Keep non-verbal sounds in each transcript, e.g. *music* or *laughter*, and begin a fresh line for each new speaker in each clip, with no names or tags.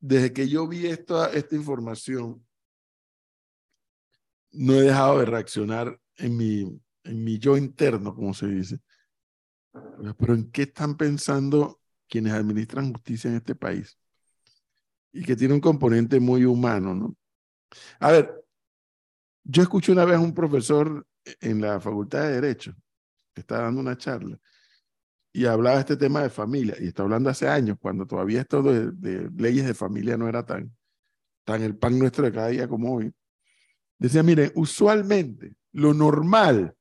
desde que yo vi esta, esta información, no he dejado de reaccionar en mi, en mi yo interno, como se dice. Pero ¿en qué están pensando quienes administran justicia en este país? Y que tiene un componente muy humano, ¿no? A ver, yo escuché una vez a un profesor en la Facultad de Derecho, que estaba dando una charla, y hablaba este tema de familia, y está hablando hace años, cuando todavía esto de, de, leyes de familia no era tan, tan el pan nuestro de cada día como hoy. Decía, miren, usualmente lo normal,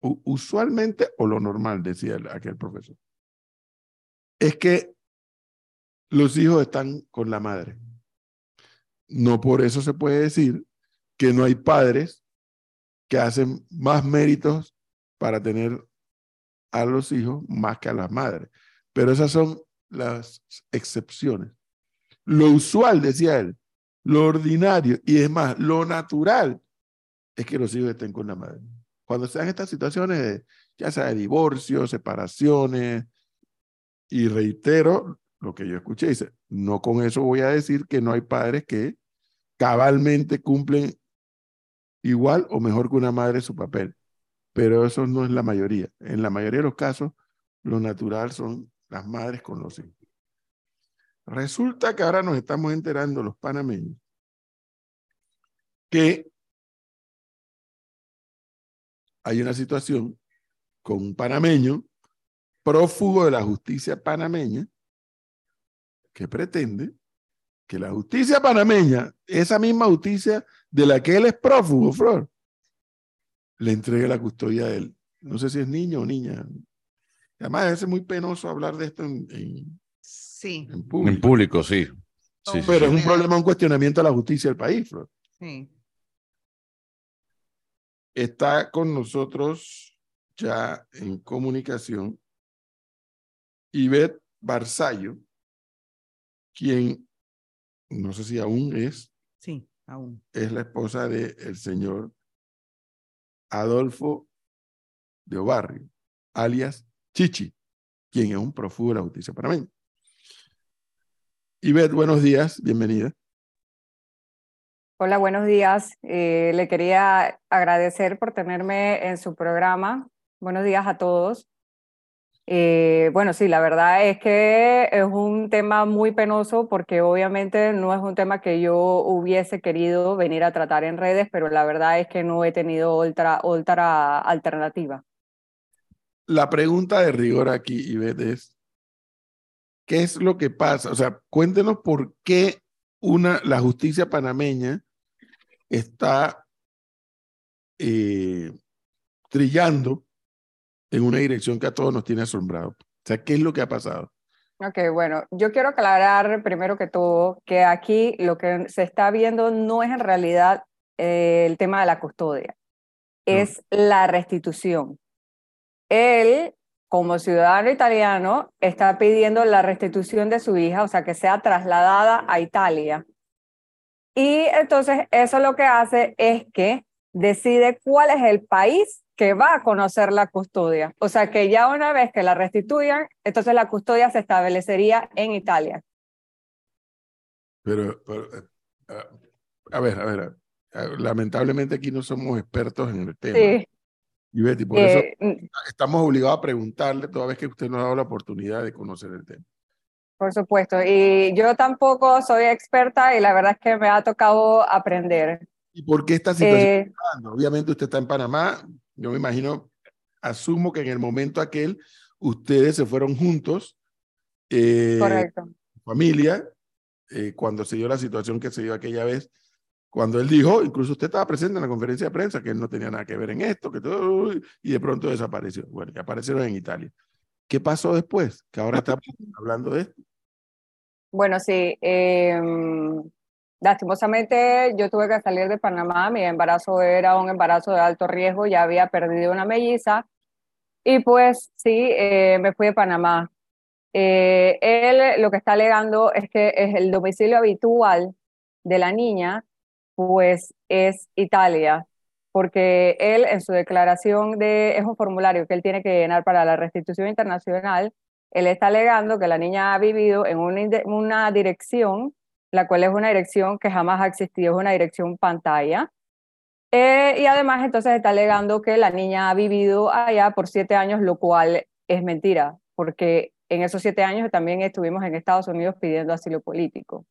usualmente o lo normal, decía aquel profesor, es que los hijos están con la madre. No por eso se puede decir que no hay padres que hacen más méritos para tener a los hijos más que a las madres. Pero esas son las excepciones. Lo usual, decía él, lo ordinario y es más, lo natural es que los hijos estén con la madre. Cuando se dan estas situaciones, ya sea de divorcio, separaciones, y reitero lo que yo escuché, dice, no con eso voy a decir que no hay padres que cabalmente cumplen igual o mejor que una madre su papel, pero eso no es la mayoría. En la mayoría de los casos, lo natural son las madres con los hijos. Resulta que ahora nos estamos enterando los panameños que hay una situación con un panameño prófugo de la justicia panameña que pretende que la justicia panameña, esa misma justicia de la que él es prófugo, Flor, le entregue la custodia a él. No sé si es niño o niña. Además, es muy penoso hablar de esto en,
sí.
en público. En público, sí. sí
Pero es un problema, un cuestionamiento a la justicia del país, Flor.
Sí.
Está con nosotros ya en comunicación Ivette Barzallo, quien no sé si aún es.
Sí, aún.
Es la esposa del el señor Adolfo de Obarrio, alias Chichi, quien es un prófugo de la justicia panameña. Ivette, buenos días, bienvenida.
Hola, buenos días. Eh, le quería agradecer por tenerme en su programa. Buenos días a todos. Eh, bueno, sí, la verdad es que es un tema muy penoso porque obviamente no es un tema que yo hubiese querido venir a tratar en redes, pero la verdad es que no he tenido otra, otra alternativa.
La pregunta de rigor aquí, Ivette, es, ¿qué es lo que pasa? O sea, cuéntenos por qué una, la justicia panameña está eh, trillando en una dirección que a todos nos tiene asombrado. O sea, ¿qué es lo que ha pasado?
Ok, bueno, yo quiero aclarar primero que todo que aquí lo que se está viendo no es en realidad eh, el tema de la custodia, es la restitución. Él, como ciudadano italiano, está pidiendo la restitución de su hija, o sea, que sea trasladada a Italia. Y entonces eso lo que hace es que decide cuál es el país que va a conocer la custodia. O sea que ya una vez que la restituyan, entonces la custodia se establecería en Italia.
Pero, eh, a ver, a ver, lamentablemente aquí no somos expertos en el tema. Sí. Y Betty, por eso eh, mm. estamos obligados a preguntarle toda vez que usted nos ha dado la oportunidad de conocer el tema.
Por supuesto, y yo tampoco soy experta y la verdad es que me ha tocado aprender.
¿Y por qué esta situación? Eh, Obviamente usted está en Panamá, yo me imagino, asumo que en el momento aquel ustedes se fueron juntos.
Eh, Correcto.
Familia, eh, cuando se dio la situación que se dio aquella vez, cuando él dijo, incluso usted estaba presente en la conferencia de prensa, que él no tenía nada que ver en esto, que todo, y de pronto desapareció. Bueno, que aparecieron en Italia. ¿Qué pasó después? Que ahora estamos hablando de esto.
Bueno, sí. Eh, Lastimosamente yo tuve que salir de Panamá, mi embarazo era un embarazo de alto riesgo, ya había perdido una melliza y pues sí, eh, me fui de Panamá. Eh, él lo que está alegando es que es el domicilio habitual de la niña, pues es Italia, porque él en su declaración de, es un formulario que él tiene que llenar para la restitución internacional, él está alegando que la niña ha vivido en una, una dirección, la cual es una dirección que jamás ha existido, es una dirección pantalla. Eh, y además entonces está alegando que la niña ha vivido allá por siete años, lo cual es mentira, porque en esos siete años también estuvimos en Estados Unidos pidiendo asilo político.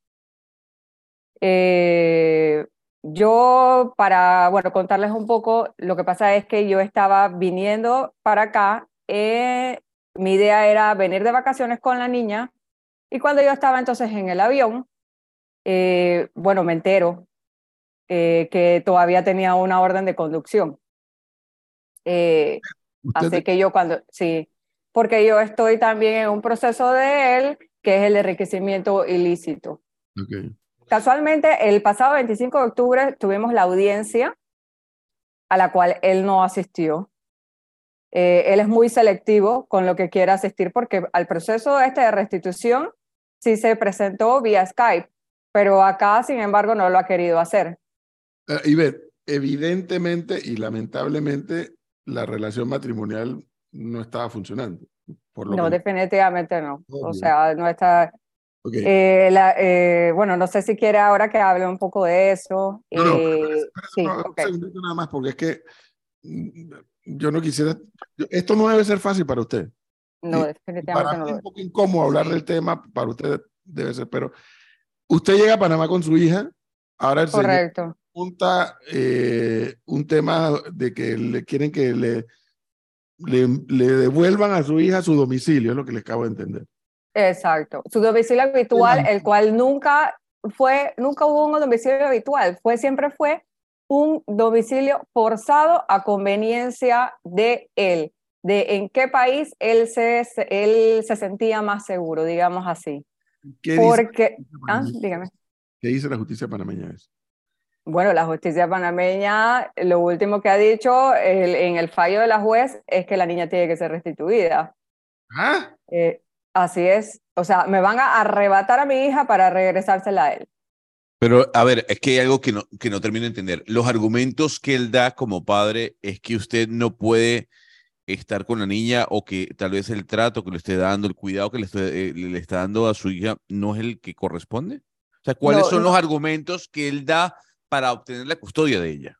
Eh, yo, para, bueno, contarles un poco, lo que pasa es que yo estaba viniendo para acá, eh, mi idea era venir de vacaciones con la niña, y cuando yo estaba entonces en el avión, eh, bueno, me entero eh, que todavía tenía una orden de conducción. Eh, Así que yo cuando, sí, porque yo estoy también en un proceso de él, que es el enriquecimiento ilícito.
Ok.
Casualmente, el pasado 25 de octubre tuvimos la audiencia a la cual él no asistió. Eh, él es muy selectivo con lo que quiere asistir porque al proceso este de restitución sí se presentó vía Skype, pero acá, sin embargo, no lo ha querido hacer.
Eh, Ivette, evidentemente y lamentablemente la relación matrimonial no estaba funcionando. Por lo
No, definitivamente no.
Obvio.
O sea, no está...
Ok.
Eh, la- eh, bueno, no sé si quiere ahora que hable un poco de eso.
No, no,
Eh,
pero-
sí,
No, nada más, porque es que mm, yo no quisiera. yo- Esto no debe ser fácil para usted.
No,
y- Para
definitivamente
mí
no
es un poco incómodo hablar del tema, para usted debe ser, pero usted llega a Panamá con su hija, ahora el señor pregunta eh, un tema de que le quieren que le, le, le devuelvan a su hija su domicilio, es lo que le acabo de entender.
Exacto. Su domicilio habitual, el cual nunca fue, nunca hubo un domicilio habitual, fue siempre fue un domicilio forzado a conveniencia de él, de en qué país él se- él se sentía más seguro, digamos así.
¿Qué dice,
Porque,
la justicia
ah,
panameña?
dígame.
¿Qué dice la justicia panameña eso?
Bueno, la justicia panameña, lo último que ha dicho el- en el fallo de la juez es que la niña tiene que ser restituida.
¿Ah?
Eh, así es. O sea, me van a arrebatar a mi hija para regresársela a él.
Pero, a ver, es que hay algo que no, que no termino de entender. Los argumentos que él da como padre es que usted no puede estar con la niña o que tal vez el trato que le esté dando, el cuidado que le, esté- eh, le está dando a su hija no es el que corresponde. O sea, ¿cuáles
No,
son
no.
los argumentos que él da para obtener la custodia de ella?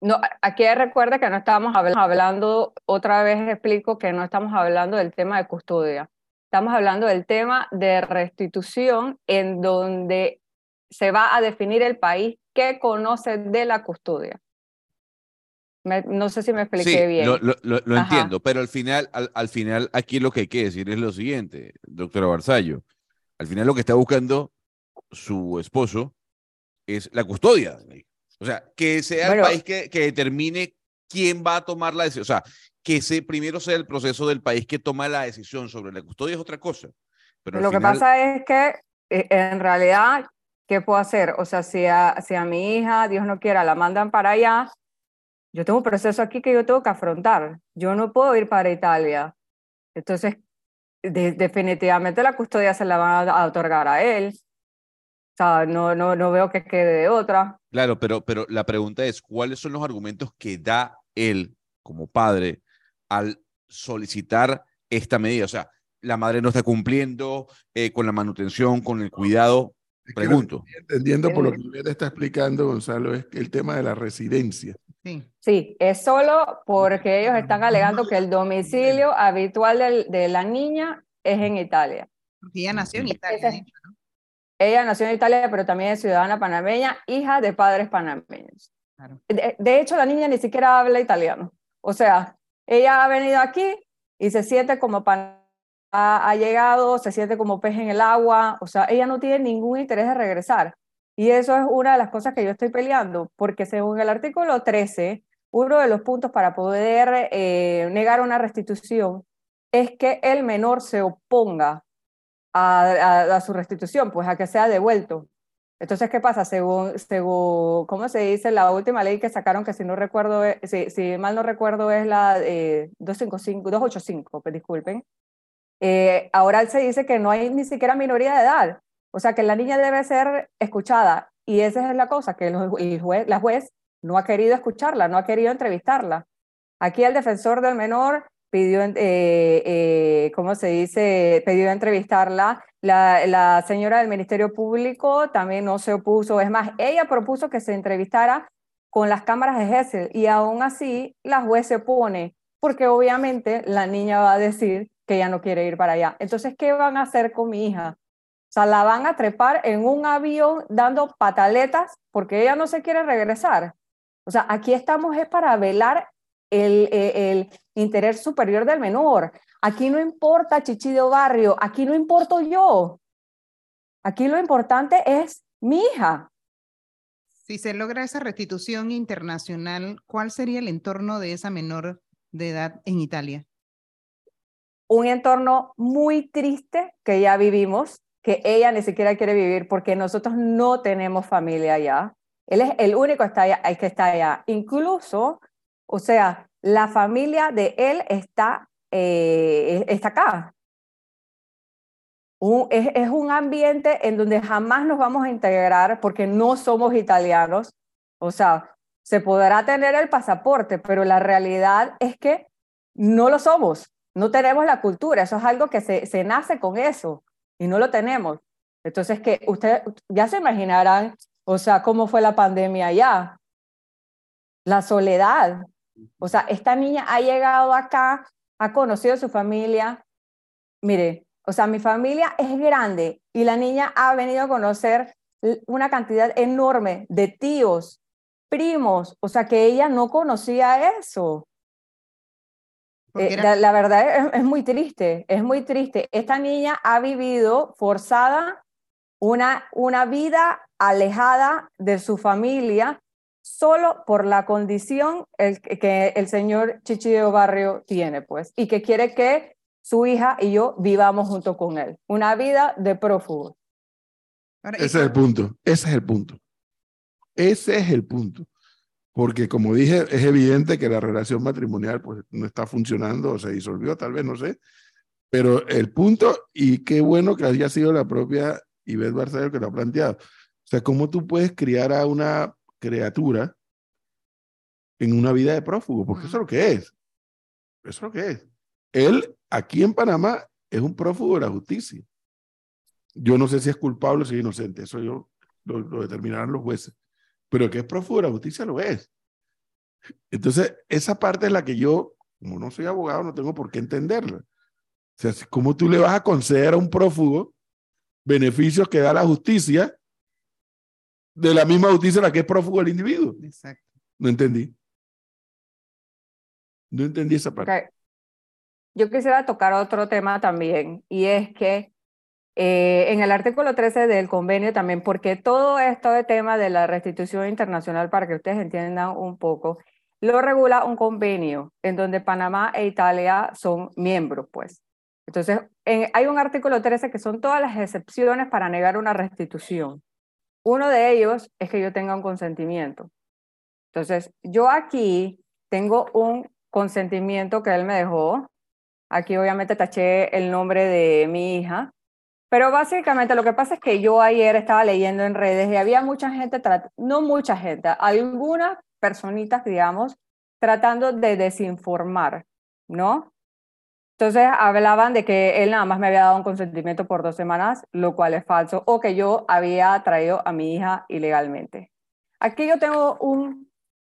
No, aquí recuerda que no estamos habl- hablando, otra vez explico que no estamos hablando del tema de custodia. Estamos hablando del tema de restitución en donde se va a definir el país que conoce de la custodia. Me- no sé si me expliqué
sí,
bien.
lo, lo- lo- entiendo, pero al final, al, al final, aquí lo que hay que decir es lo siguiente, doctora Barzallo. Al final lo que está buscando su esposo es la custodia. O sea, que sea
Bueno.
el país que, que determine quién va a tomar la decisión. O sea, que se, primero sea el proceso del país que toma la decisión sobre la custodia es otra cosa. Pero
Lo que pasa es que eh, en realidad, ¿qué puedo hacer? O sea, si a, si a mi hija, Dios no quiera, la mandan para allá, yo tengo un proceso aquí que yo tengo que afrontar. Yo no puedo ir para Italia. Entonces, de- definitivamente la custodia se la van a, a otorgar a él. O sea, no, no, no veo que quede de otra.
Claro, pero, pero la pregunta es, ¿cuáles son los argumentos que da él como padre al solicitar esta medida? O sea, la madre no está cumpliendo eh, con la manutención, con el cuidado.
Es que
Pregunto.
que estoy entendiendo por lo que usted está explicando, Gonzalo, es que el tema de la residencia.
Sí.
Sí, es solo porque ellos están alegando que el domicilio habitual del- de la niña es en Italia.
Porque ella nació en Italia. de hecho, ¿no?
Ella nació en Italia, pero también es ciudadana panameña, hija de padres panameños.
Claro.
De, de hecho, la niña ni siquiera habla italiano. O sea, ella ha venido aquí y se siente como pan, ha, ha llegado, se siente como pez en el agua. O sea, ella no tiene ningún interés de regresar. Y eso es una de las cosas que yo estoy peleando, porque según el artículo 13, uno de los puntos para poder eh, negar una restitución es que el menor se oponga a, su restitución, pues a que sea devuelto. Entonces, ¿qué pasa? Según, según, ¿cómo se dice? La última ley que sacaron, que si no recuerdo, es- si, si mal no recuerdo, es la eh, 255, 285, pues, disculpen. Eh, ahora se dice que no hay ni siquiera minoría de edad. O sea, que la niña debe ser escuchada. Y esa es la cosa, que el juez, la juez no ha querido escucharla, no ha querido entrevistarla. Aquí el defensor del menor pidió, eh, eh, ¿cómo se dice? Pidió entrevistarla. La, señora del Ministerio Público también no se opuso. Es más, ella propuso que se entrevistara con las cámaras de GESEL y aún así la juez se opone porque obviamente la niña va a decir que ella no quiere ir para allá. Entonces, ¿qué van a hacer con mi hija? O sea, la van a trepar en un avión dando pataletas porque ella no se quiere regresar. O sea, aquí estamos es para velar el, e, el, interés superior del menor. Aquí no importa Chichido Barrio, aquí no importo yo. Aquí lo importante es mi hija.
Si se logra esa restitución internacional, ¿cuál sería el entorno de esa menor de edad en Italia?
Un entorno muy triste que ya vivimos, que ella ni siquiera quiere vivir porque nosotros no tenemos familia allá. Él es el único que está allá, que está allá. Incluso, o sea, la familia de él está, eh, está acá. Es, es, un ambiente en donde jamás nos vamos a integrar porque no somos italianos. O sea, se podrá tener el pasaporte, pero la realidad es que no lo somos. No tenemos la cultura. Eso es algo que se, se nace con eso y no lo tenemos. Entonces, que ustedes ya se imaginarán, o sea, cómo fue la pandemia allá. La soledad, o sea, esta niña ha llegado acá, ha conocido su familia. Mire, o sea, mi familia es grande y la niña ha venido a conocer una cantidad enorme de tíos, primos, o sea, que ella no conocía eso. Eh, la, la, verdad es, es, muy triste, es muy triste. Esta niña ha vivido forzada una, una vida alejada de su familia solo por la condición el, que el señor Chichideo Barrio tiene, pues, y que quiere que su hija y yo vivamos junto con él. Una vida de prófugo.
Ese es el punto, ese es el punto. Ese es el punto. Porque como dije, es evidente que la relación matrimonial pues, no está funcionando o se disolvió, tal vez, no sé. Pero el punto, y qué bueno que haya sido la propia Ivette Barceló que lo ha planteado. O sea, ¿cómo tú puedes criar a una criatura en una vida de prófugo, porque eso es lo que es. Eso es lo que es. Él, aquí en Panamá, es un prófugo de la justicia. Yo no sé si es culpable o si es inocente, eso yo, lo, lo determinarán los jueces. Pero que es prófugo de la justicia lo es. Entonces, esa parte es la que yo, como no soy abogado, no tengo por qué entenderla. O sea, ¿cómo tú le vas a conceder a un prófugo beneficios que da la justicia de la misma justicia la que es prófugo el individuo.
Exacto.
No entendí. No entendí esa parte.
Okay. Yo quisiera tocar otro tema también, y es que eh, en el artículo 13 del convenio también, porque todo esto de tema de la restitución internacional, para que ustedes entiendan un poco, lo regula un convenio en donde Panamá e Italia son miembros, pues. Entonces, en, hay un artículo 13 que son todas las excepciones para negar una restitución. Uno de ellos es que yo tenga un consentimiento. Entonces, yo aquí tengo un consentimiento que él me dejó. Aquí obviamente taché el nombre de mi hija. Pero básicamente lo que pasa es que yo ayer estaba leyendo en redes y había mucha gente, no mucha gente, algunas personitas, digamos, tratando de desinformar, ¿no? Entonces hablaban de que él nada más me había dado un consentimiento por dos semanas, lo cual es falso, o que yo había traído a mi hija ilegalmente. Aquí yo tengo un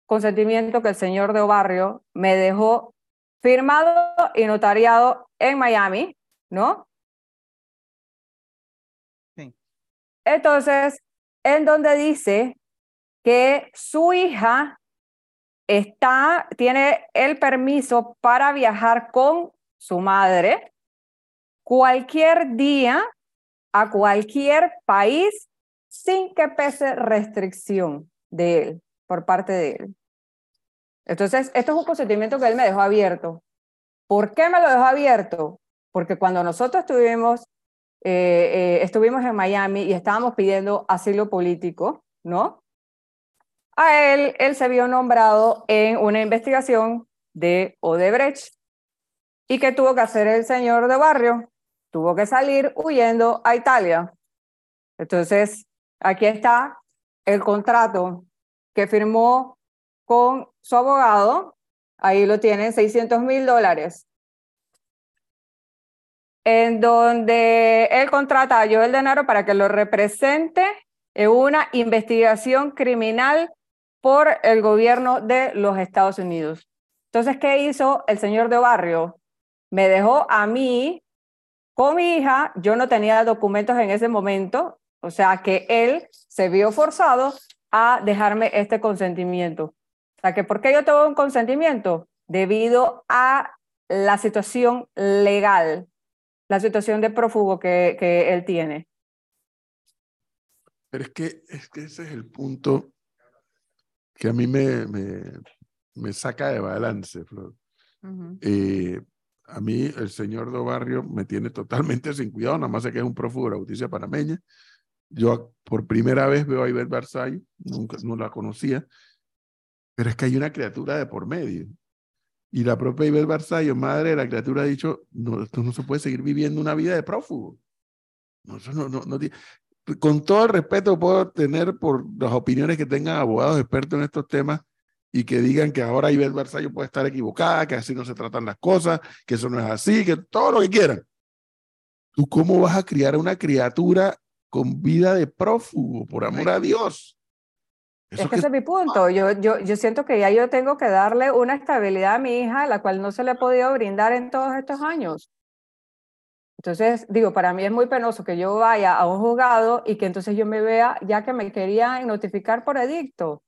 consentimiento que el señor de Barrio me dejó firmado y notariado en Miami, ¿no? Entonces, en donde dice que su hija está, tiene el permiso para viajar con su madre, cualquier día a cualquier país sin que pese restricción de él, por parte de él. Entonces, esto es un consentimiento que él me dejó abierto. ¿Por qué me lo dejó abierto? Porque cuando nosotros estuvimos, eh, eh, estuvimos en Miami y estábamos pidiendo asilo político, ¿no? A él, él se vio nombrado en una investigación de Odebrecht ¿Y qué tuvo que hacer el señor de barrio? Tuvo que salir huyendo a Italia. Entonces, aquí está el contrato que firmó con su abogado. Ahí lo tienen, 600 mil dólares. En donde él contrata a Joel Denaro para que lo represente en una investigación criminal por el gobierno de los Estados Unidos. Entonces, ¿qué hizo el señor de Barrio? Me dejó a mí con mi hija, yo no tenía documentos en ese momento, o sea que él se vio forzado a dejarme este consentimiento. O sea que, ¿por qué yo tengo un consentimiento? Debido a la situación legal, la situación de prófugo que, que él tiene.
Pero es que, es que ese es el punto que a mí me, me, me saca de balance, Flor. eh, a mí el señor Do Barrio me tiene totalmente sin cuidado, nada más sé que es un prófugo de la justicia panameña. Yo por primera vez veo a Ivette Barzallo, nunca no la conocía, pero es que hay una criatura de por medio. Y la propia Ivette Barzallo, madre de la criatura, ha dicho, no, esto no se puede seguir viviendo una vida de prófugo. No, no, no, no, con todo el respeto que puedo tener por las opiniones que tengan abogados expertos en estos temas y que digan que ahora Ivette Barzallo puede estar equivocada, que así no se tratan las cosas, que eso no es así, que todo lo que quieran. ¿Tú cómo vas a criar a una criatura con vida de prófugo, por amor a Dios?
Eso es que, que ese es mi punto. Yo, yo, yo siento que ya yo tengo que darle una estabilidad a mi hija, la cual no se le ha podido brindar en todos estos años. Entonces, digo, para mí es muy penoso que yo vaya a un juzgado y que entonces yo me vea ya que me querían notificar por edicto. O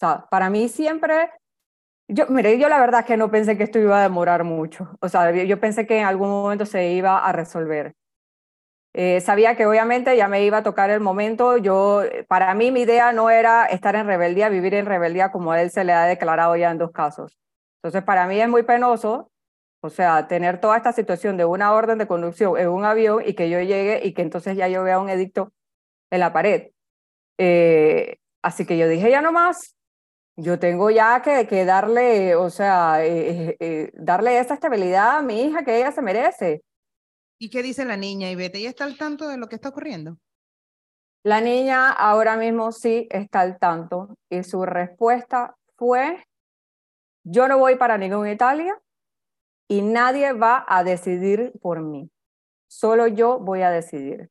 sea, para mí siempre, yo, mire, yo la verdad es que no pensé que esto iba a demorar mucho. O sea, yo pensé que en algún momento se iba a resolver. Eh, sabía que obviamente ya me iba a tocar el momento. Yo, para mí mi idea no era estar en rebeldía, vivir en rebeldía como a él se le ha declarado ya en dos casos. Entonces, para mí es muy penoso o sea, tener toda esta situación de una orden de conducción en un avión y que yo llegue y que entonces ya yo vea un edicto en la pared. Eh, así que yo dije, ya no más, yo tengo ya que, que darle, o sea, eh, darle esa estabilidad a mi hija que ella se merece.
¿Y qué dice la niña, Ivete? ¿Ella está al tanto de lo que está ocurriendo?
La niña ahora mismo sí está al tanto y su respuesta fue, yo no voy para ninguna Italia, y nadie va a decidir por mí. Solo yo voy a decidir.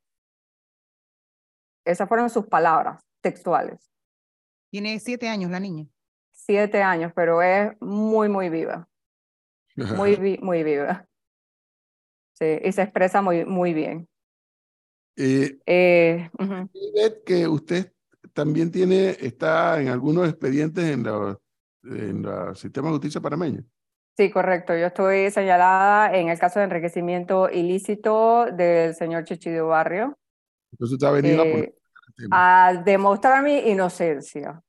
Esas fueron sus palabras textuales.
Tiene siete años la niña.
Siete años, pero es muy, muy viva. *laughs* Muy, muy viva. Sí, y se expresa muy, muy bien.
Eh,
eh,
que usted también tiene, está en algunos expedientes en la, en la sistema de justicia panameño.
Sí, correcto. Yo estoy señalada en el caso de enriquecimiento ilícito del señor Chichido Barrio.
Entonces usted ha venido
eh, a, a, demostrar mi inocencia.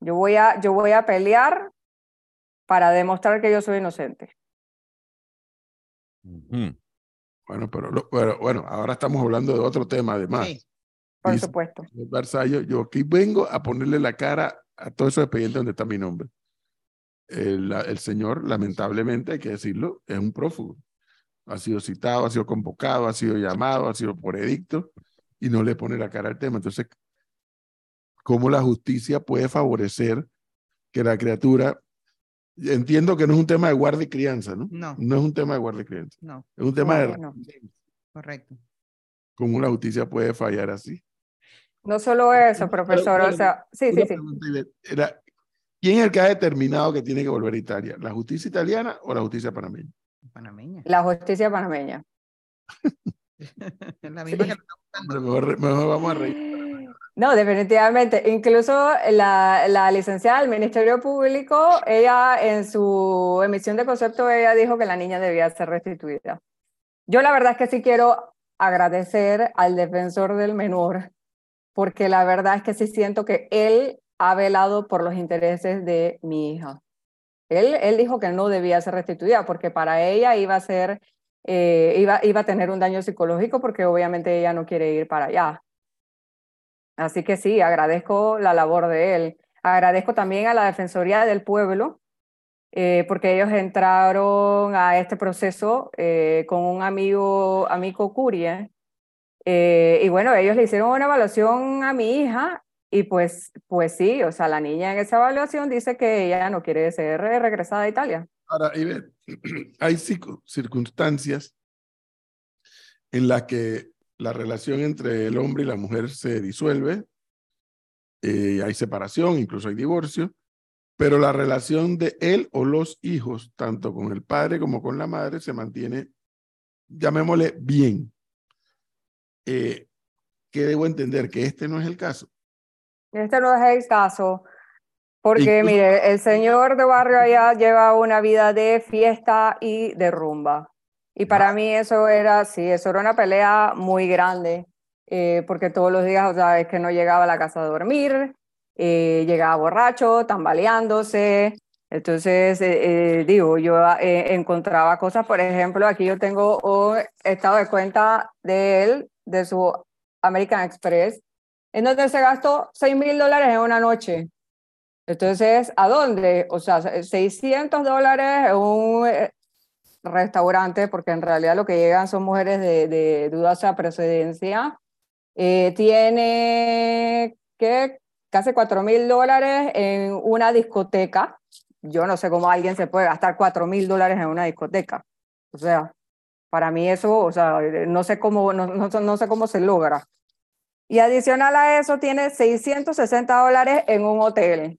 Yo voy, a, yo voy a pelear para demostrar que yo soy inocente.
Bueno, pero, pero, bueno, ahora estamos hablando de otro tema además. Sí,
por Dice, supuesto.
Barzallo, yo aquí vengo a ponerle la cara a todos esos expedientes donde está mi nombre el, el, señor, lamentablemente, hay que decirlo, es un prófugo. Ha sido citado, ha sido convocado, ha sido llamado, ha sido por edicto y no le pone la cara al tema. Entonces, ¿cómo la justicia puede favorecer que la criatura... Entiendo que no es un tema de guardia y crianza, ¿no?
No.
No es un tema de guardia y crianza.
No.
Es un tema
No,
de...
no.
Correcto.
¿Cómo la justicia puede fallar así?
No solo eso, profesor,
Pero-
o sea, sí, sí, sí.
era, ¿Quién es el que ha determinado que tiene que volver a Italia? ¿La justicia italiana o la justicia panameña?
Panameña.
La justicia panameña. *laughs*
la misma que está
mejor vamos a reír.
No, definitivamente. Incluso la, la licenciada del Ministerio Público, ella en su emisión de concepto, ella dijo que la niña debía ser restituida. Yo la verdad es que sí quiero agradecer al defensor del menor, porque la verdad es que sí siento que él ha velado por los intereses de mi hija. Él, él dijo que no debía ser restituida porque para ella iba a ser, eh, iba, iba a tener un daño psicológico porque obviamente ella no quiere ir para allá. Así que sí, agradezco la labor de él. Agradezco también a la Defensoría del Pueblo, eh, porque ellos entraron a este proceso eh, con un amigo, amigo Curie, eh, y bueno, ellos le hicieron una evaluación a mi hija y pues, pues sí, o sea, la niña en esa evaluación dice que ella no quiere ser regresada a Italia.
Ahora, Ivette, *clears throat* hay circu- circunstancias en las que la relación entre el hombre y la mujer se disuelve, eh, hay separación, incluso hay divorcio, pero la relación de él o los hijos, tanto con el padre como con la madre, se mantiene, llamémosle, bien. Eh, ¿Qué debo entender? Que este no es el caso.
Este no es el caso, porque
Incluso-
mire, el señor de barrio allá lleva una vida de fiesta y de rumba. Y para mí eso era, sí, eso era una pelea muy grande, eh, porque todos los días, o sea, es que no llegaba a la casa a dormir, eh, llegaba borracho, tambaleándose. Entonces, eh, eh, digo, yo eh, encontraba cosas, por ejemplo, aquí yo tengo un estado de cuenta de él, de su American Express, en donde se gastó 6 mil dólares en una noche. Entonces, ¿a dónde? O sea, 600 dólares en un eh, restaurante, porque en realidad lo que llegan son mujeres de, de dudosa procedencia. Eh, tiene que casi 4 mil dólares en una discoteca. Yo no sé cómo alguien se puede gastar 4 mil dólares en una discoteca. O sea, para mí eso, o sea, no sé cómo, no, no, no sé cómo se logra. Y adicional a eso, tiene 660 dólares en un hotel.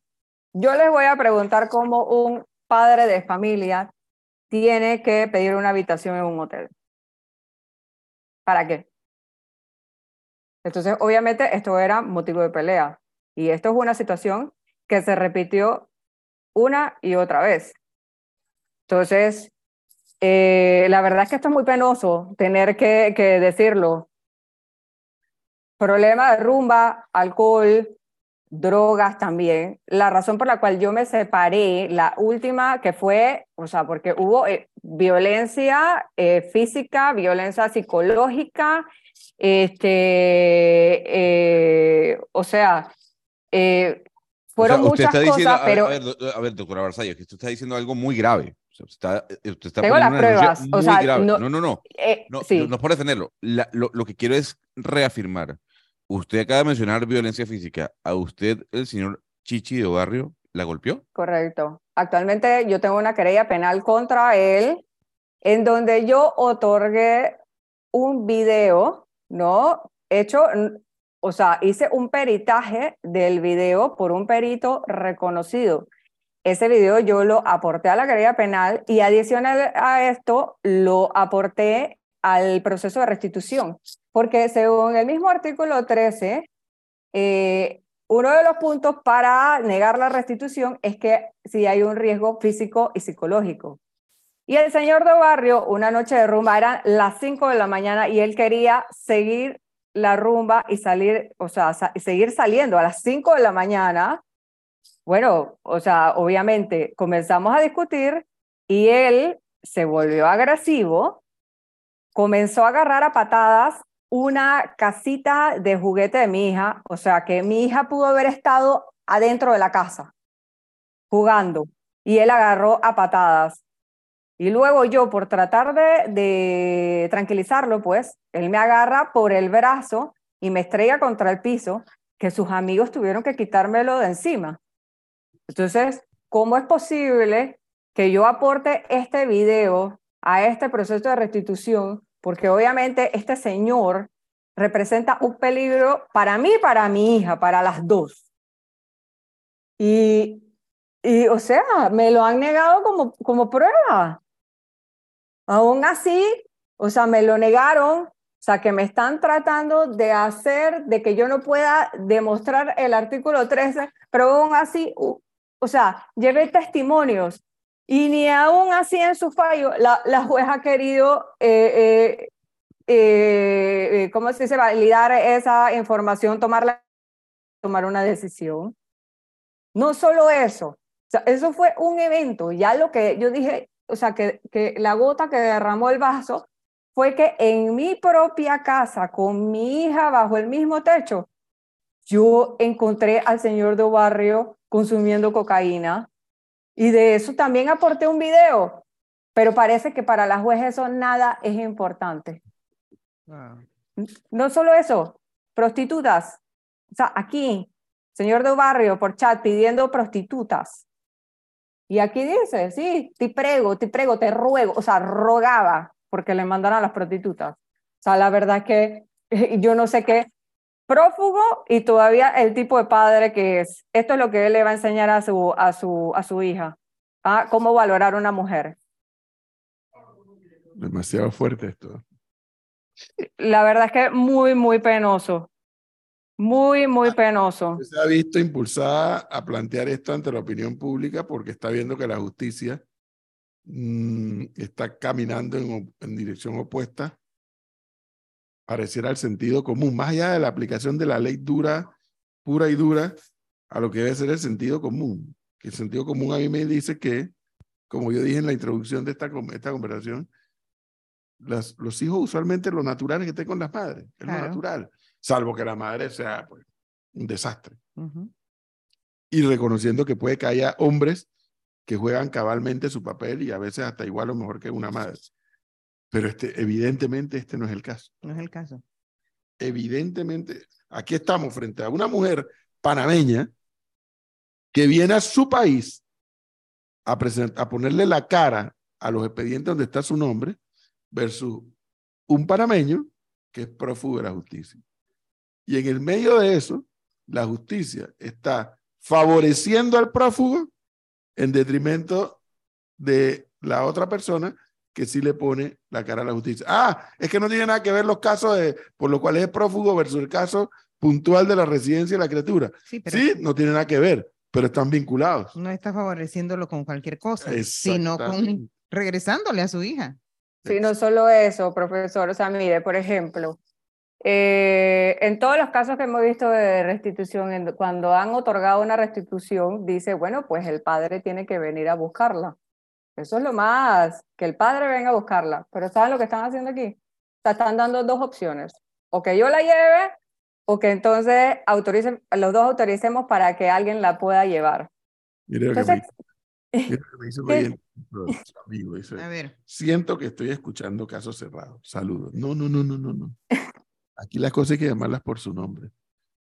Yo les voy a preguntar cómo un padre de familia tiene que pedir una habitación en un hotel. ¿Para qué? Entonces, obviamente, esto era motivo de pelea. Y esto es una situación que se repitió una y otra vez. Entonces, eh, la verdad es que esto es muy penoso tener que, que decirlo. Problema de rumba, alcohol, drogas también. La razón por la cual yo me separé, la última que fue, o sea, porque hubo eh, violencia eh, física, violencia psicológica, este, eh, o sea, eh, fueron
O sea,
muchas
diciendo,
cosas,
a ver,
pero
a ver, a ver, doctora Barzallo, que usted está diciendo algo muy grave. O sea, usted está, eh, usted está
Tengo las pruebas, o
muy
sea,
grave.
no-
No, no, no.
eh,
No,
sí.
no, no es por defenderlo. La- lo, lo que quiero es reafirmar. Usted acaba de mencionar violencia física. ¿A usted, el señor Chichi de Barrio, la golpeó?
Correcto. Actualmente yo tengo una querella penal contra él en donde yo otorgué un video, ¿no? Hecho, o sea, hice un peritaje del video por un perito reconocido. Ese video yo lo aporté a la querella penal y adicional a esto lo aporté al proceso de restitución, porque según el mismo artículo 13, eh, uno de los puntos para negar la restitución es que si hay un riesgo físico y psicológico. Y el señor de barrio, una noche de rumba, eran las 5 de la mañana y él quería seguir la rumba y salir, o sea, seguir saliendo a las 5 de la mañana. Bueno, o sea, obviamente comenzamos a discutir y él se volvió agresivo, comenzó a agarrar a patadas una casita de juguete de mi hija, o sea que mi hija pudo haber estado adentro de la casa jugando y él agarró a patadas. Y luego yo, por tratar de, tranquilizarlo, pues, él me agarra por el brazo y me estrella contra el piso, que sus amigos tuvieron que quitármelo de encima. Entonces, ¿cómo es posible que yo aporte este video a este proceso de restitución? Porque obviamente este señor representa un peligro para mí para mi hija, para las dos. Y, y o sea, me lo han negado como, como prueba. Aún así, o sea, me lo negaron, o sea, que me están tratando de hacer de que yo no pueda demostrar el artículo 13, pero aún así, o sea, llevé testimonios y ni aún así en su fallo la, la juez ha querido, eh, eh, eh, ¿cómo se dice?, validar esa información, tomarla, tomar una decisión. No solo eso, eso fue un evento, ya lo que yo dije, o sea, que, que la gota que derramó el vaso fue que en mi propia casa, con mi hija bajo el mismo techo, yo encontré al señor de barrio consumiendo cocaína y de eso también aporté un video, pero parece que para la juez eso nada es importante. No solo eso, prostitutas. O sea, aquí, señor de barrio por chat pidiendo prostitutas. Y aquí dice, sí, te prego, te prego, te ruego, o sea, rogaba porque le mandaran a las prostitutas. O sea, la verdad es que *laughs* yo no sé qué, prófugo y todavía el tipo de padre que es. Esto es lo que él le va a enseñar a su, a su, a su hija. ¿ah? Cómo valorar a una mujer.
Demasiado fuerte esto.
La verdad es que muy, muy penoso. Muy, muy
Ah,
penoso.
Se ha visto impulsada a plantear esto ante la opinión pública porque está viendo que la justicia mm, está caminando en, en dirección opuesta, pareciera al sentido común, más allá de la aplicación de la ley dura, pura y dura, a lo que debe ser el sentido común. Que el sentido común a mí me dice que, como yo dije en la introducción de esta, esta conversación, las, los hijos usualmente lo natural es que estén con las madres, es
Claro.
lo natural, salvo que la madre sea pues, un desastre y reconociendo que puede que haya hombres que juegan cabalmente su papel y a veces hasta igual o mejor que una madre. Pero este, evidentemente este no es el caso.
No es el caso.
Evidentemente, aquí estamos frente a una mujer panameña que viene a su país a, a ponerle la cara a los expedientes donde está su nombre versus un panameño que es prófugo de la justicia. Y en el medio de eso, la justicia está favoreciendo al prófugo en detrimento de la otra persona que sí le pone la cara a la justicia. Ah, es que no tiene nada que ver los casos de, por los cuales es prófugo versus el caso puntual de la residencia de la criatura.
Sí, pero
Sí, no tiene nada que ver, pero están vinculados.
no está favoreciéndolo con cualquier cosa, sino con regresándole a su hija.
Sí, no solo eso, profesor. O sea, mire, por ejemplo, eh, en todos los casos que hemos visto de restitución, en- cuando han otorgado una restitución, dice, bueno, pues el padre tiene que venir a buscarla. Eso es lo más, que el padre venga a buscarla. Pero ¿saben lo que están haciendo aquí? O sea, están dando dos opciones. O que yo la lleve, o que entonces autoricen, los dos autoricemos para que alguien la pueda llevar.
Mire lo que me,
Entonces,
mire lo que me amigo, dice,
A ver,
siento que estoy escuchando casos cerrados. Saludos. No, no, no, no, no, no. Aquí las cosas hay que llamarlas por su nombre.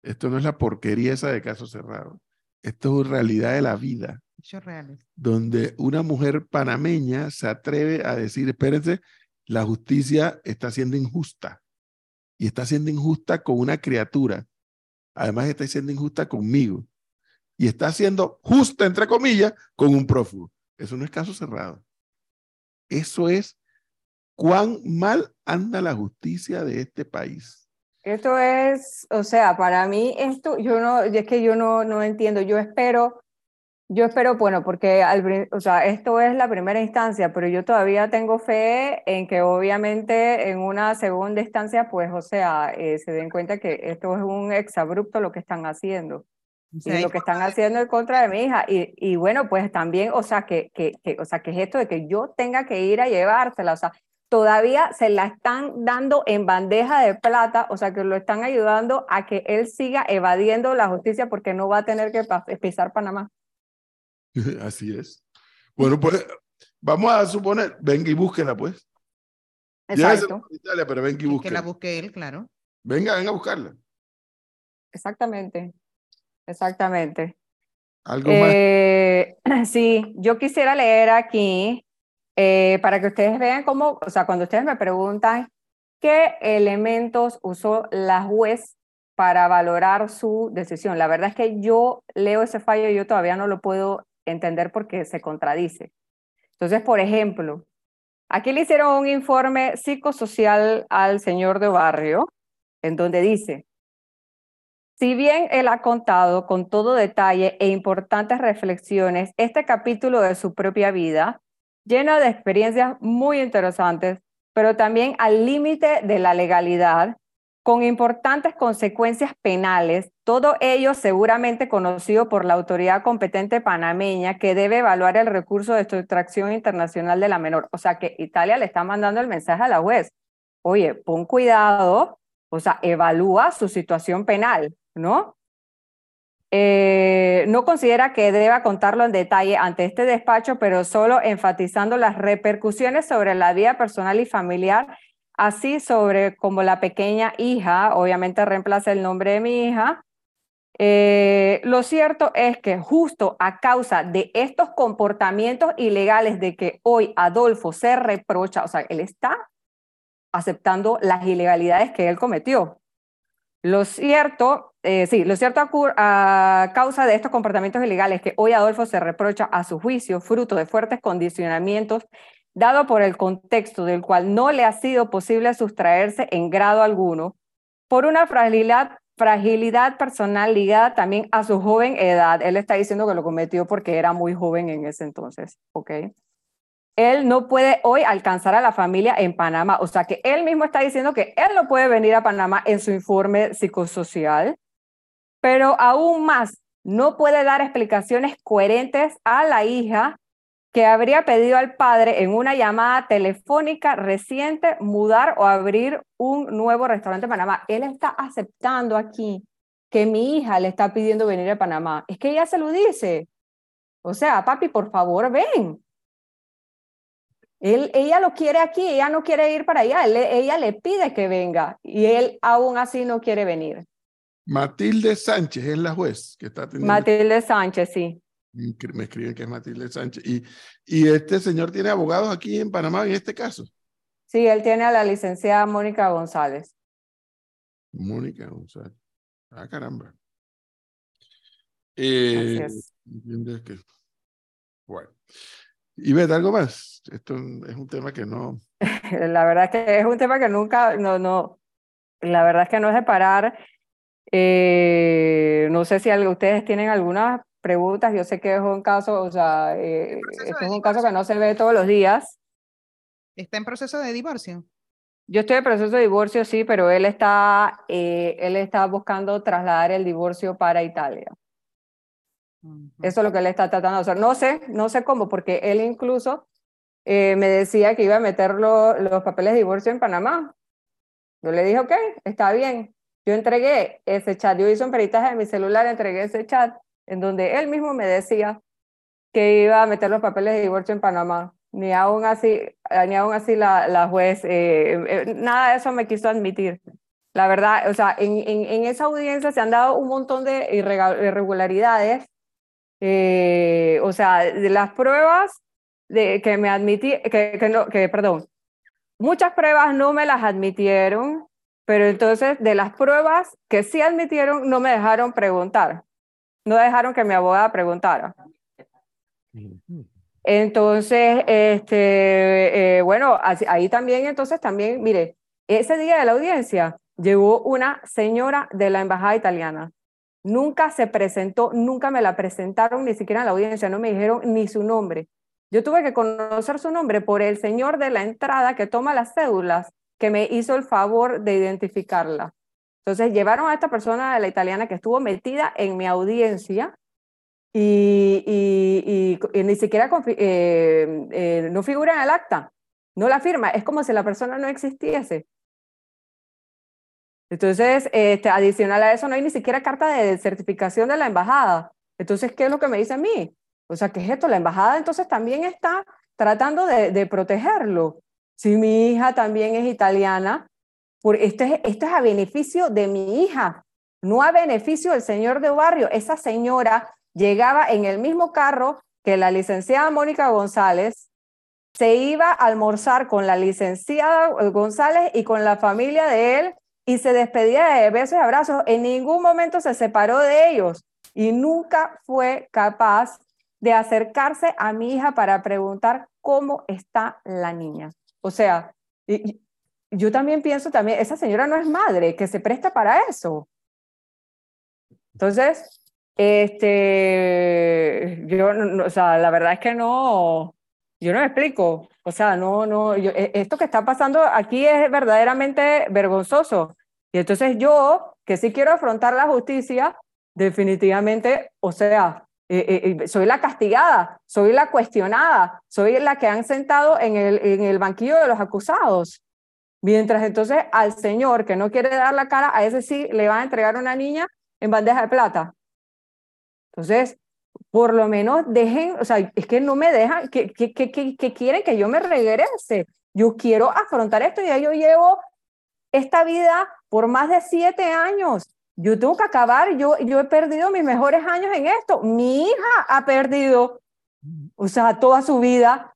Esto no es la porquería esa de casos cerrados. Esto es realidad de la vida,
hechos reales.
donde una mujer panameña se atreve a decir, espérense, la justicia está siendo injusta. Y está siendo injusta con una criatura. Además está siendo injusta conmigo. Y está siendo justa, entre comillas, con un prófugo. Eso no es caso cerrado. Eso es cuán mal anda la justicia de este país.
Esto es, o sea, para mí esto, yo no, es que yo no, no entiendo, yo espero, yo espero, bueno, porque al, o sea, esto es la primera instancia, pero yo todavía tengo fe en que obviamente en una segunda instancia, pues, o sea, eh, se den cuenta que esto es un exabrupto lo que están haciendo.
O
y lo que están haciendo en contra de mi hija. Y, y bueno, pues también, o sea, que, que, que, o sea, que es esto de que yo tenga que ir a llevársela, o sea, todavía se la están dando en bandeja de plata, o sea, que lo están ayudando a que él siga evadiendo la justicia porque no va a tener que pisar Panamá. *laughs*
Así es. Bueno, pues vamos a suponer, venga y búsquela, pues.
Exacto,
Italia, pero venga y
que la
búsquela.
busque él, claro.
Venga, venga a buscarla.
exactamente, exactamente.
Algo más.
Eh, *clears throat* sí, yo quisiera leer aquí eh, para que ustedes vean cómo, o sea, cuando ustedes me preguntan qué elementos usó la juez para valorar su decisión. La verdad es que yo leo ese fallo y yo todavía no lo puedo entender porque se contradice. Entonces, por ejemplo, aquí le hicieron un informe psicosocial al señor de barrio, en donde dice, si bien él ha contado con todo detalle e importantes reflexiones este capítulo de su propia vida, lleno de experiencias muy interesantes, pero también al límite de la legalidad, con importantes consecuencias penales, todo ello seguramente conocido por la autoridad competente panameña que debe evaluar el recurso de sustracción internacional de la menor. O sea que Italia le está mandando el mensaje a la juez. Oye, pon cuidado, o sea, evalúa su situación penal, ¿no? Eh, no considera que deba contarlo en detalle ante este despacho, pero solo enfatizando las repercusiones sobre la vida personal y familiar, así sobre como la pequeña hija, obviamente reemplaza el nombre de mi hija. Eh, lo cierto es que justo a causa de estos comportamientos ilegales de que hoy Adolfo se reprocha, o sea, él está aceptando las ilegalidades que él cometió. Lo cierto, eh, sí, lo cierto a, causa de estos comportamientos ilegales que hoy Adolfo se reprocha a su juicio, fruto de fuertes condicionamientos, dado por el contexto del cual no le ha sido posible sustraerse en grado alguno, por una fragilidad, fragilidad personal ligada también a su joven edad. Él está diciendo que lo cometió porque era muy joven en ese entonces, ¿ok? Él no puede hoy alcanzar a la familia en Panamá. O sea que él mismo está diciendo que él no puede venir a Panamá en su informe psicosocial, pero aún más, no puede dar explicaciones coherentes a la hija que habría pedido al padre en una llamada telefónica reciente mudar o abrir un nuevo restaurante en Panamá. Él está aceptando aquí que mi hija le está pidiendo venir a Panamá. Es que ella se lo dice. O sea, papi, por favor, ven ella lo quiere aquí, ella no quiere ir para allá, ella le pide que venga y él aún así no quiere venir.
Matilde Sánchez es la juez que está teniendo.
Matilde Sánchez, sí.
Me escriben que es Matilde Sánchez. ¿Y, ¿Y este señor tiene abogados aquí en Panamá en este caso?
Sí, él tiene a la licenciada Mónica González.
Mónica González. Ah, caramba. Eh, es. Bueno. Y ves, algo más. Esto es un tema que no. *laughs*
la verdad es que es un tema que nunca, no, no. La verdad es que no es de parar. Eh, no sé si ustedes tienen algunas preguntas. Yo sé que es un caso, o sea, eh, esto es un caso que no se ve todos los días.
¿Está en proceso de divorcio?
Yo estoy en proceso de divorcio, sí, pero él está, eh, él está buscando trasladar el divorcio para Italia. Eso es lo que él está tratando de hacer. No sé, no sé cómo, porque él incluso eh, me decía que iba a meter los papeles de divorcio en Panamá. Yo le dije, ok, está bien. Yo entregué ese chat, yo hice un peritaje de mi celular, entregué ese chat en donde él mismo me decía que iba a meter los papeles de divorcio en Panamá. Ni aún así, ni aún así la, la juez, eh, eh, nada de eso me quiso admitir. La verdad, o sea, en, en esa audiencia se han dado un montón de irregularidades eh, o sea, de las pruebas de, que me admití, que, que, no, que, perdón, muchas pruebas no me las admitieron, pero entonces de las pruebas que sí admitieron, no me dejaron preguntar, no dejaron que mi abogada preguntara. Entonces, este, eh, bueno, ahí también, entonces también, mire, ese día de la audiencia llegó una señora de la embajada italiana Nunca se presentó, nunca me la presentaron, ni siquiera en la audiencia, no me dijeron ni su nombre. Yo tuve que conocer su nombre por el señor de la entrada que toma las cédulas, que me hizo el favor de identificarla. Entonces llevaron a esta persona de la italiana que estuvo metida en mi audiencia y, y, ni siquiera eh, eh, no figura en el acta, no la firma, es como si la persona no existiese. Entonces, este, adicional a eso, no hay ni siquiera carta de certificación de la embajada. Entonces, ¿qué es lo que me dice a mí? O sea, ¿qué es esto? La embajada entonces también está tratando de, protegerlo. Si mi hija también es italiana, por, esto, es, esto es a beneficio de mi hija, no a beneficio del señor de barrio. Esa señora llegaba en el mismo carro que la licenciada Mónica González, se iba a almorzar con la licenciada González y con la familia de él y se despedía de besos y abrazos. En ningún momento se separó de ellos y nunca fue capaz de acercarse a mi hija para preguntar cómo está la niña. O sea, yo también pienso también, esa señora no es madre, que se presta para eso. Entonces, este, yo, o sea, la verdad es que no, yo no me explico. O sea, no, no, e, esto que está pasando aquí es verdaderamente vergonzoso. Y entonces yo, que sí quiero afrontar la justicia, definitivamente, o sea, eh, eh, eh, soy la castigada, soy la cuestionada, soy la que han sentado en el, en el banquillo de los acusados. Mientras entonces al señor que no quiere dar la cara, a ese sí le van a entregar una niña en bandeja de plata. Entonces, por lo menos dejen, o sea, es que no me dejan, que, que, que, quieren que yo me regrese. Yo quiero afrontar esto y ya yo llevo esta vida por más de siete años. Yo tengo que acabar, yo, yo he perdido mis mejores años en esto. Mi hija ha perdido, o sea, toda su vida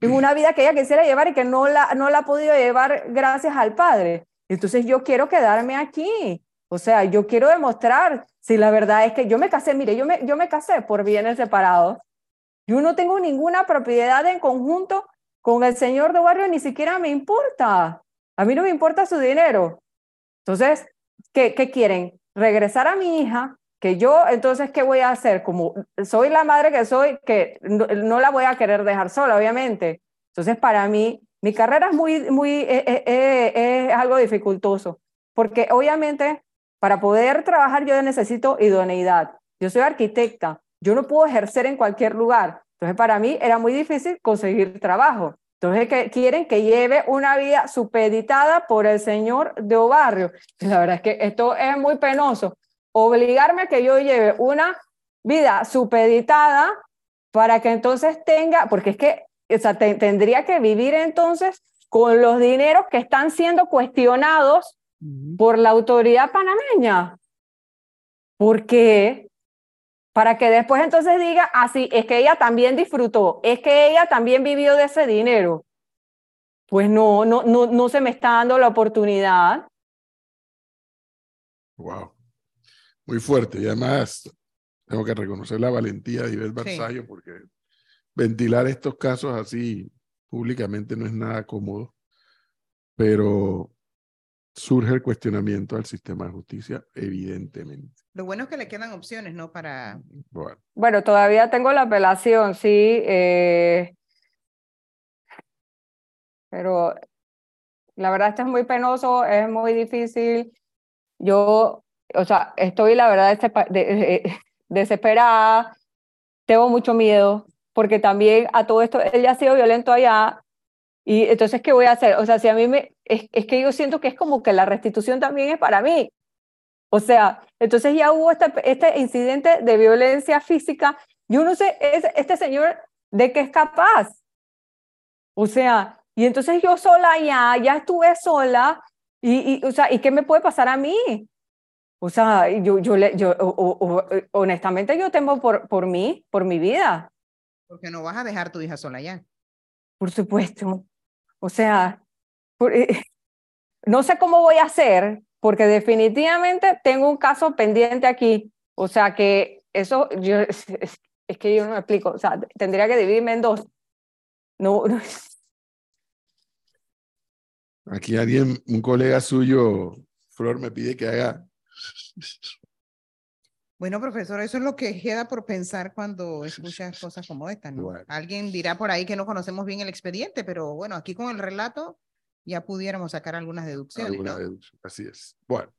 Es una vida que ella quisiera llevar y que no la, no la ha podido llevar gracias al padre. Entonces yo quiero quedarme aquí. O sea, yo quiero demostrar si la verdad es que yo me casé, mire, yo me, yo me casé por bienes separados. Yo no tengo ninguna propiedad en conjunto con el señor de barrio, ni siquiera me importa. A mí no me importa su dinero. Entonces, ¿qué, qué quieren? Regresar a mi hija, que yo, entonces, ¿qué voy a hacer? Como soy la madre que soy, que no, la voy a querer dejar sola, obviamente. Entonces, para mí, mi carrera es muy, muy, eh, eh, eh, es algo dificultoso, porque obviamente para poder trabajar yo necesito idoneidad. Yo soy arquitecta, yo no puedo ejercer en cualquier lugar. Entonces, para mí era muy difícil conseguir trabajo. Entonces, que quieren que lleve una vida supeditada por el señor de Obarrio. La verdad es que esto es muy penoso, obligarme a que yo lleve una vida supeditada para que entonces tenga, porque es que o sea, tendría que vivir entonces con los dineros que están siendo cuestionados por la autoridad panameña. ¿Por qué? Para que después entonces diga, así, ah, es que ella también disfrutó, es que ella también vivió de ese dinero. Pues no, no, no, no se me está dando la oportunidad.
Wow muy fuerte. Y además, tengo que reconocer la valentía de Ives Barzallo porque ventilar estos casos así públicamente no es nada cómodo, pero surge el cuestionamiento al sistema de justicia, evidentemente.
Lo bueno es que le quedan opciones, ¿no? Para...
Bueno, todavía tengo la apelación, sí, eh, pero la verdad esto es muy penoso, es muy difícil. Yo o sea, estoy la verdad desesperada, tengo mucho miedo, porque también a todo esto, él ya ha sido violento allá, y entonces, ¿qué voy a hacer? O sea, si a mí me, es, es que yo siento que es como que la restitución también es para mí. O sea, entonces ya hubo este, este incidente de violencia física. Yo no sé, es, este señor de qué es capaz. O sea, y entonces yo sola ya, ya estuve sola, y, y, o sea, ¿y qué me puede pasar a mí? O sea, yo, yo, yo eh, honestamente yo temo por, por mí, por mi vida.
Porque no vas a dejar tu hija sola ya.
Por supuesto. O sea, eh, *laughs* no sé cómo voy a hacer, porque definitivamente tengo un caso pendiente aquí. O sea, que eso, yo, *laughs* es, que yo no me explico. O sea, tendría que dividirme en dos. No, *laughs* no.
Aquí alguien, un colega suyo, Flor, me pide que haga
bueno, profesor, eso es lo que queda por pensar cuando escuchas cosas como esta, ¿no? Alguien dirá por ahí que no conocemos bien el expediente, pero bueno, aquí con el relato ya pudiéramos sacar algunas deducciones.
así es. Bueno,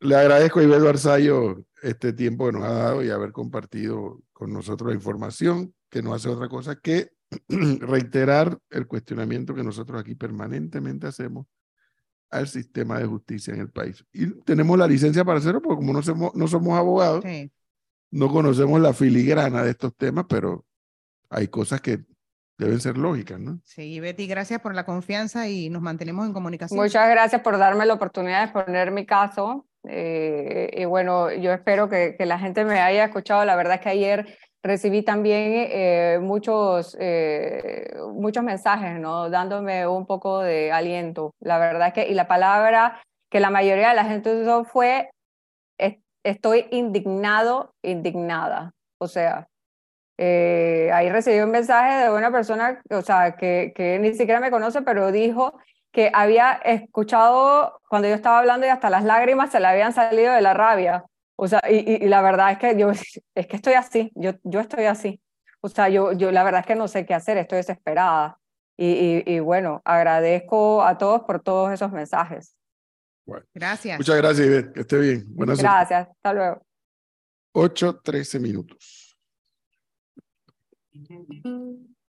le agradezco a Ibel Barzallo este tiempo que nos ha dado y haber compartido con nosotros la información, que no hace otra cosa que *clears throat* reiterar el cuestionamiento que nosotros aquí permanentemente hacemos al sistema de justicia en el país. Y tenemos la licencia para hacerlo porque como no somos, no somos abogados, no conocemos la filigrana de estos temas, pero hay cosas que deben ser lógicas, ¿no?
Sí, Betty, gracias por la confianza y nos mantenemos en comunicación.
Muchas gracias por darme la oportunidad de exponer mi caso. Eh, y bueno, yo espero que, que la gente me haya escuchado. La verdad es que ayer recibí también eh, muchos, eh, muchos mensajes, ¿no? Dándome un poco de aliento. La verdad es que, y la palabra que la mayoría de la gente usó fue, estoy indignado, indignada. O sea, eh, ahí recibí un mensaje de una persona, o sea, que, que ni siquiera me conoce, pero dijo que había escuchado cuando yo estaba hablando y hasta las lágrimas se le habían salido de la rabia. O sea, y, la verdad es que yo *laughs* es que estoy así, yo, yo estoy así. O sea, yo, yo la verdad es que no sé qué hacer, estoy desesperada. Y, y, bueno, agradezco a todos por todos esos mensajes.
Gracias.
Muchas gracias, Ivette. Que esté bien.
Buenas Gracias. Hasta luego.
8, 13 minutos.